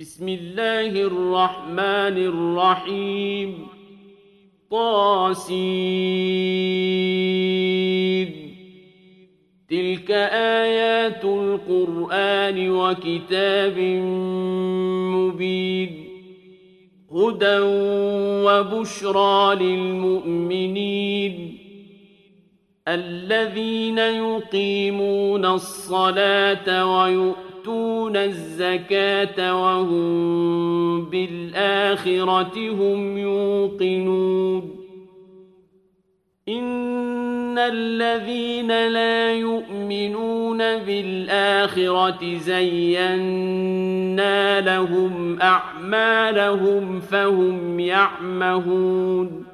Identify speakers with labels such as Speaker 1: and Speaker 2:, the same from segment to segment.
Speaker 1: بسم الله الرحمن الرحيم طاسين تلك آيات القرآن وكتاب مبين هدى وبشرى للمؤمنين الذين يقيمون الصلاة ويؤمنون يؤتون الزكاة وهم بالآخرة هم يوقنون إن الذين لا يؤمنون بالآخرة زينا لهم أعمالهم فهم يعمهون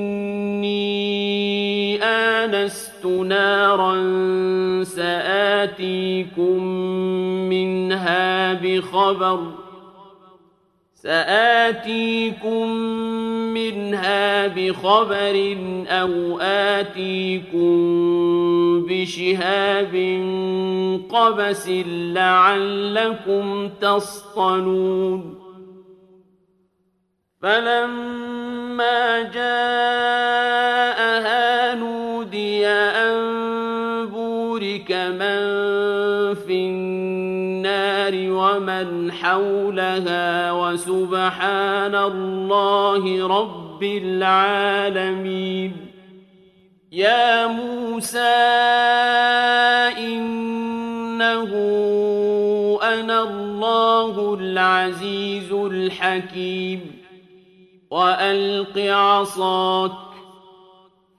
Speaker 1: لمست نارا سآتيكم منها بخبر سآتيكم منها بخبر أو آتيكم بشهاب قبس لعلكم تصطلون فلما جاءها ربك من في النار ومن حولها وسبحان الله رب العالمين يا موسى إنه أنا الله العزيز الحكيم وألق عصاك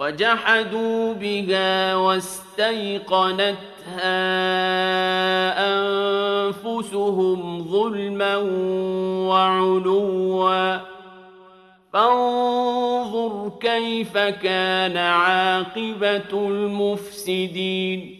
Speaker 1: وجحدوا بها واستيقنتها أنفسهم ظلما وعلوا فانظر كيف كان عاقبة المفسدين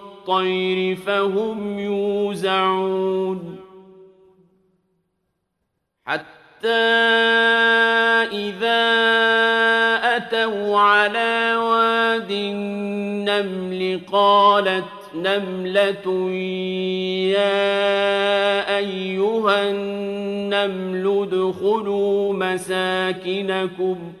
Speaker 1: الطير فهم يوزعون حتى إذا أتوا على واد النمل قالت نملة يا أيها النمل ادخلوا مساكنكم ۖ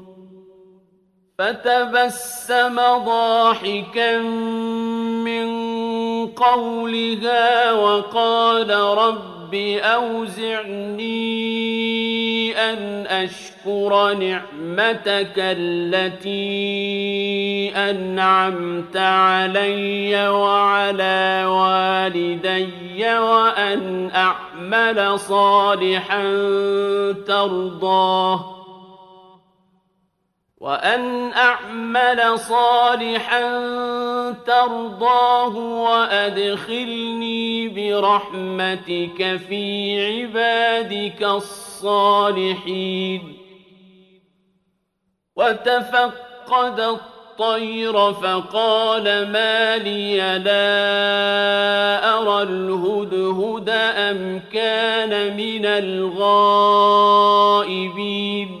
Speaker 1: فتبسم ضاحكا من قولها وقال رب أوزعني أن أشكر نعمتك التي أنعمت علي وعلى والدي وأن أعمل صالحا ترضاه وأن أعمل صالحا ترضاه وأدخلني برحمتك في عبادك الصالحين وتفقد الطير فقال ما لي لا أرى الهدهد أم كان من الغائبين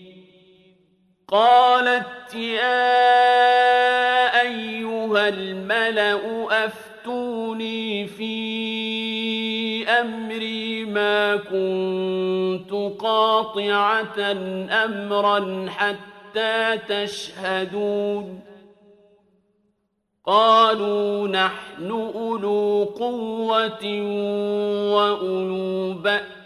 Speaker 1: قالت يا أيها الملأ أفتوني في أمري ما كنت قاطعة أمرا حتى تشهدون قالوا نحن أولو قوة وأولو بأس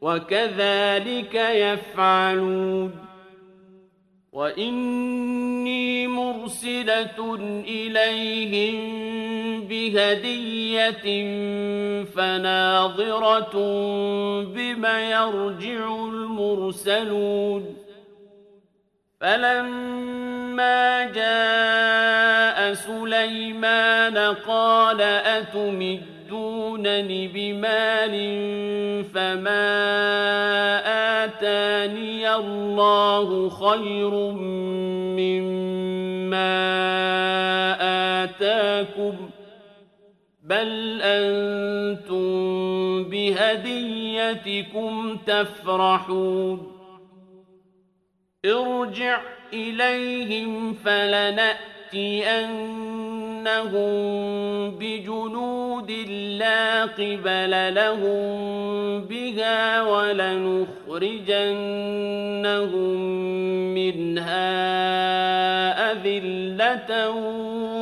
Speaker 1: وكذلك يفعلون وإني مرسلة إليهم بهدية فناظرة بما يرجع المرسلون فلما جاء سليمان قال أتمد يُمِدُّونَنِ بِمَالٍ فَمَا آتَانِيَ اللَّهُ خَيْرٌ مِّمَّا آتَاكُمْ بَلْ أَنتُم بِهَدِيَّتِكُمْ تَفْرَحُونَ ارْجِعْ إِلَيْهِمْ فَلَنَأْتِيَنَّ لَنَأْتِيَنَّهُم بِجُنُودٍ لَّا قِبَلَ لَهُم بِهَا وَلَنُخْرِجَنَّهُم مِّنْهَا أَذِلَّةً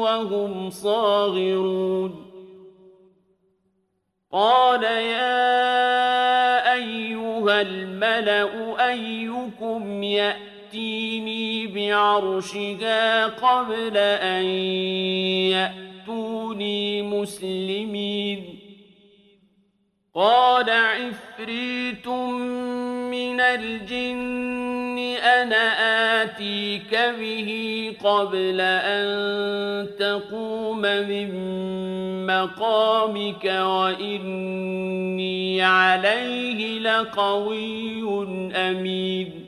Speaker 1: وَهُمْ صَاغِرُونَ قال يا أيها الملأ أيكم يأتي تأتيني بعرشها قبل أن يأتوني مسلمين قال عفريت من الجن أنا آتيك به قبل أن تقوم من مقامك وإني عليه لقوي أمين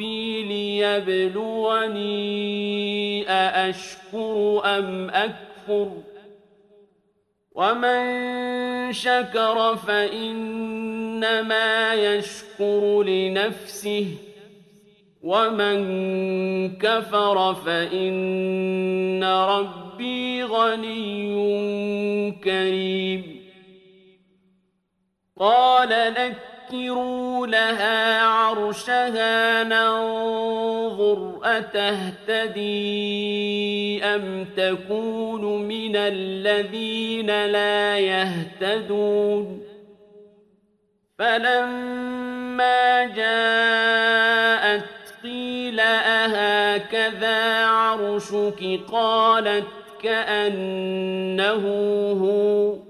Speaker 1: ربي ليبلوني أأشكر أم أكفر ومن شكر فإنما يشكر لنفسه ومن كفر فإن ربي غني كريم قال لك نسخروا لها عرشها ننظر أتهتدي أم تكون من الذين لا يهتدون فلما جاءت قيل أهكذا عرشك قالت كأنه هو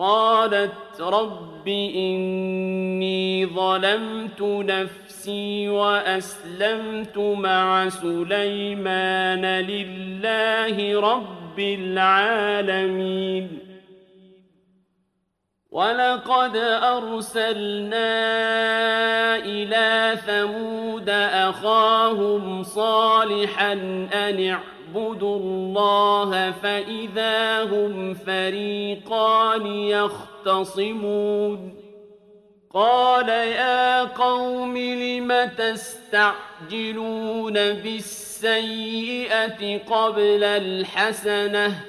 Speaker 1: قالت رب إني ظلمت نفسي وأسلمت مع سليمان لله رب العالمين ولقد أرسلنا إلى ثمود أخاهم صالحا أن اعْبُدُوا اللَّهَ فَإِذَا هُمْ فَرِيقَانِ يَخْتَصِمُونَ قال يا قوم لم تستعجلون بالسيئة قبل الحسنة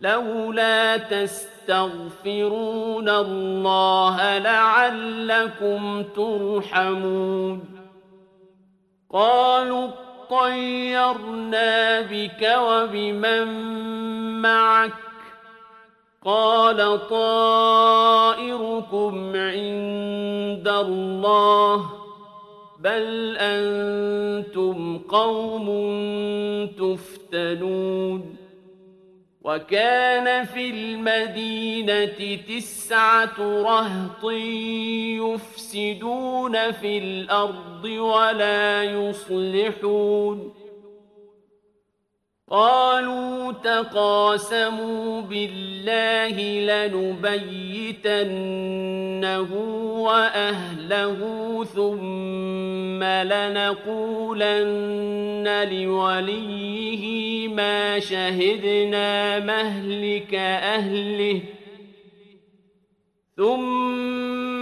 Speaker 1: لولا تستغفرون الله لعلكم ترحمون قالوا وَطَيَّرْنَا بِكَ وَبِمَن مَّعَكَ قَالَ طَائِرُكُمْ عِندَ اللَّهِ بَلْ أَنتُمْ قَوْمٌ تُفْتَنُونَ وكان في المدينة تسعة رهط يفسدون في الأرض ولا يصلحون قالوا تقاسموا بالله لنبيتنه وأهله ثم لنقولن لوليه ما شهدنا مهلك أهله ثم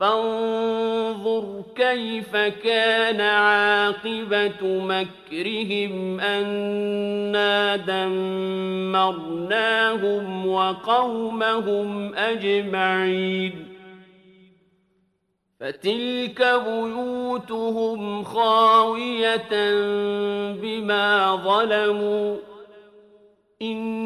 Speaker 1: فانظر كيف كان عاقبة مكرهم أنا دمرناهم وقومهم أجمعين فتلك بيوتهم خاوية بما ظلموا إن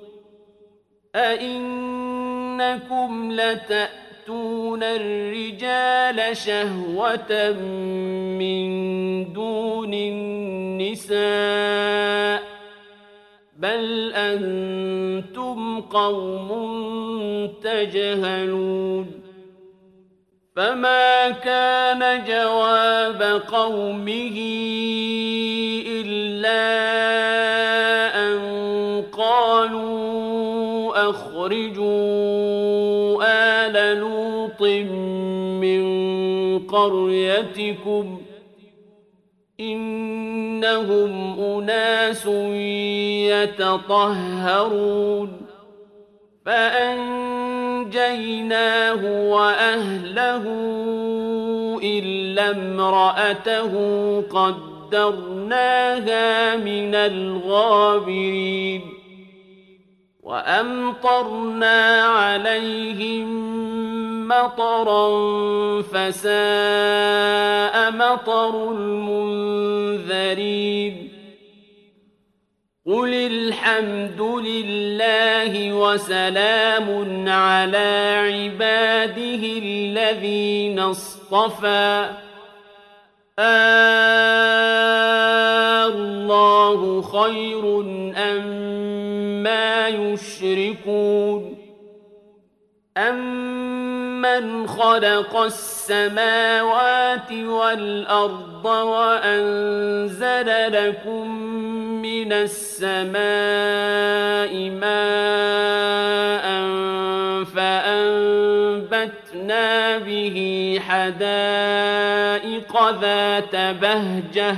Speaker 1: أئنكم لتأتون الرجال شهوة من دون النساء بل أنتم قوم تجهلون فما كان جواب قومه إلا أخرجوا آل لوط من قريتكم إنهم أناس يتطهرون فأنجيناه وأهله إلا امرأته قدرناها من الغابرين وأمطرنا عليهم مطرا فساء مطر المنذرين قل الحمد لله وسلام على عباده الذين اصطفى آه الله خير أما أم يشركون أمن خلق السماوات والأرض وأنزل لكم من السماء ماء فأنبتنا به حدائق ذات بهجةٍ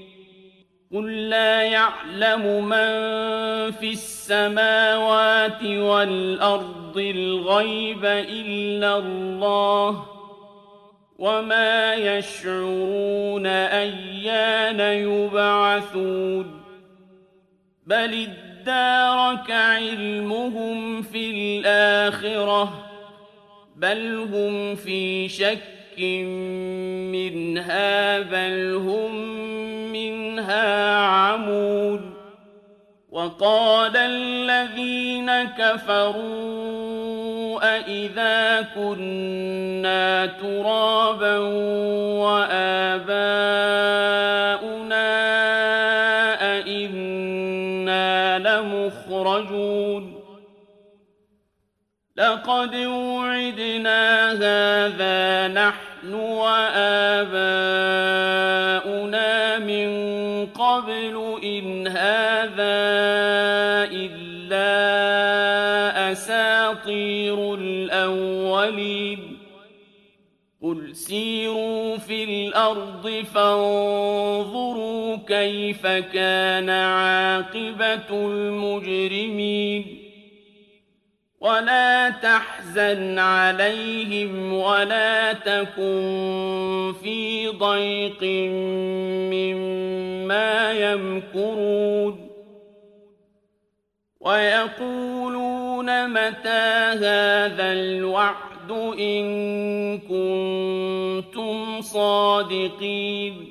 Speaker 1: قل لا يعلم من في السماوات والأرض الغيب إلا الله وما يشعرون أيان يبعثون بل ادارك علمهم في الآخرة بل هم في شك منها بل هم منها عمود وقال الذين كفروا أئذا كنا ترابا وآباؤنا أئنا لمخرجون لقد وعدنا هذا نحن وآباؤنا مِن قَبْلُ إِنْ هَٰذَا إِلَّا أَسَاطِيرُ الْأَوَّلِينَ قُلْ سِيرُوا فِي الْأَرْضِ فَانظُرُوا كَيْفَ كَانَ عَاقِبَةُ الْمُجْرِمِينَ ولا تحزن عليهم ولا تكن في ضيق مما يمكرون ويقولون متى هذا الوعد إن كنتم صادقين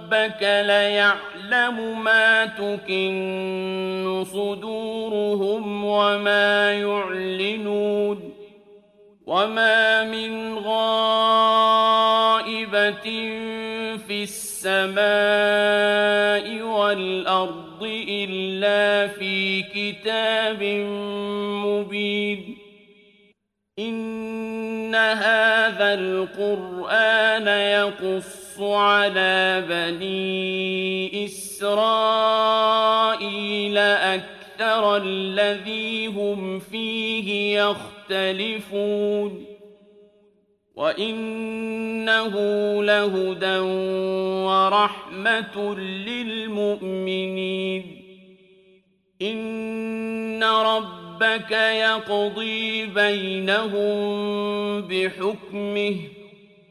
Speaker 1: ربك ليعلم ما تكن صدورهم وما يعلنون وما من غائبة في السماء والأرض إلا في كتاب مبين إن هذا القرآن يقص عَلَىٰ بَنِي إِسْرَائِيلَ أَكْثَرَ الَّذِي هُمْ فِيهِ يَخْتَلِفُونَ وَإِنَّهُ لَهُدًى وَرَحْمَةٌ لِّلْمُؤْمِنِينَ إِنَّ رَبَّكَ يَقْضِي بَيْنَهُم بِحُكْمِهِ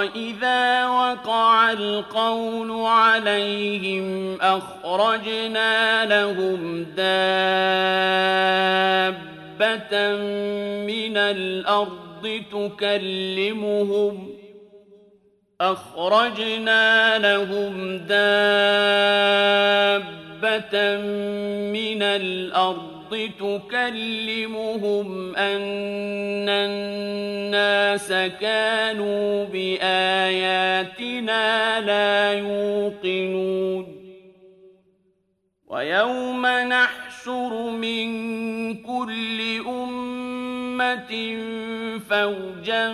Speaker 1: وإذا وقع القول عليهم أخرجنا لهم دابة من الأرض تكلمهم أخرجنا لهم دابة من الأرض الْأَرْضِ تُكَلِّمُهُمْ أَنَّ النَّاسَ كَانُوا بِآيَاتِنَا لَا يُوقِنُونَ وَيَوْمَ نَحْشُرُ مِنْ كُلِّ أُمَّةٍ فَوْجًا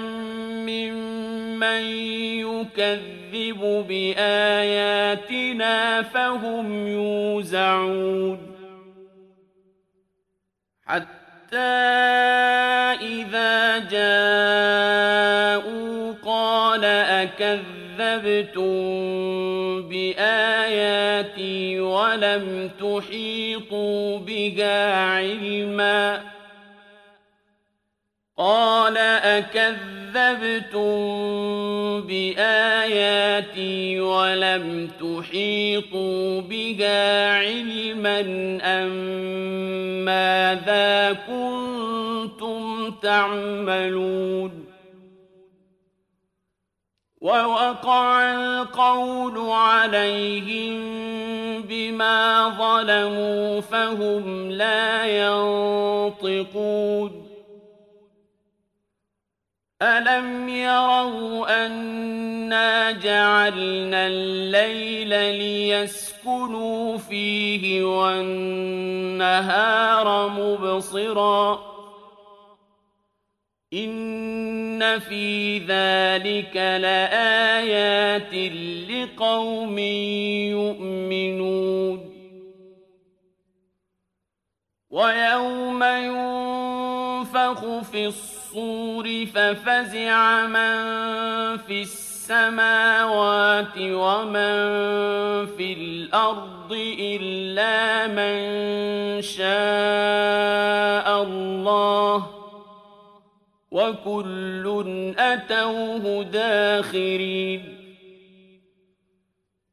Speaker 1: مِّمَّن يُكَذِّبُ بِآيَاتِنَا فَهُمْ يُوزَعُونَ حتى إذا جاءوا قال أكذبتم بآياتي ولم تحيطوا بها علما قال أكذبتم كَذَّبْتُم بِآيَاتِي وَلَمْ تُحِيطُوا بِهَا عِلْمًا أم مَاذَا كُنتُمْ تَعْمَلُونَ وَوَقَعَ الْقَوْلُ عَلَيْهِمْ بِمَا ظَلَمُوا فَهُمْ لَا يَنطِقُونَ أَلَمْ يَرَوْا أَنَّا جَعَلْنَا اللَّيْلَ لِيَسْكُنُوا فِيهِ وَالنَّهَارَ مُبْصِرًا إِنَّ فِي ذَلِكَ لَآيَاتٍ لِقَوْمٍ يُؤْمِنُونَ وَيَوْمَ يُنفَخُ فِي الصُّورِ الصُّورِ فَفَزِعَ مَن فِي السَّمَاوَاتِ وَمَن فِي الْأَرْضِ إِلَّا مَن شَاءَ اللَّهُ وَكُلٌّ أَتَوْهُ دَاخِرِينَ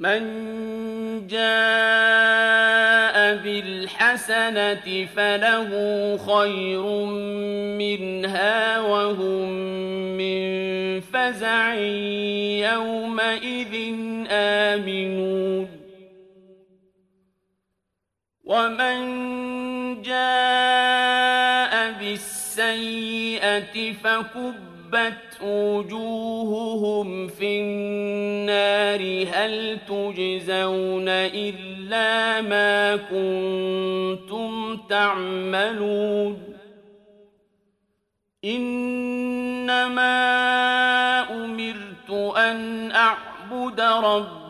Speaker 1: من جاء بالحسنة فله خير منها وهم من فزع يومئذ آمنون ومن جاء بالسيئة فكب كبت وجوههم في النار هل تجزون إلا ما كنتم تعملون إنما أمرت أن أعبد ربي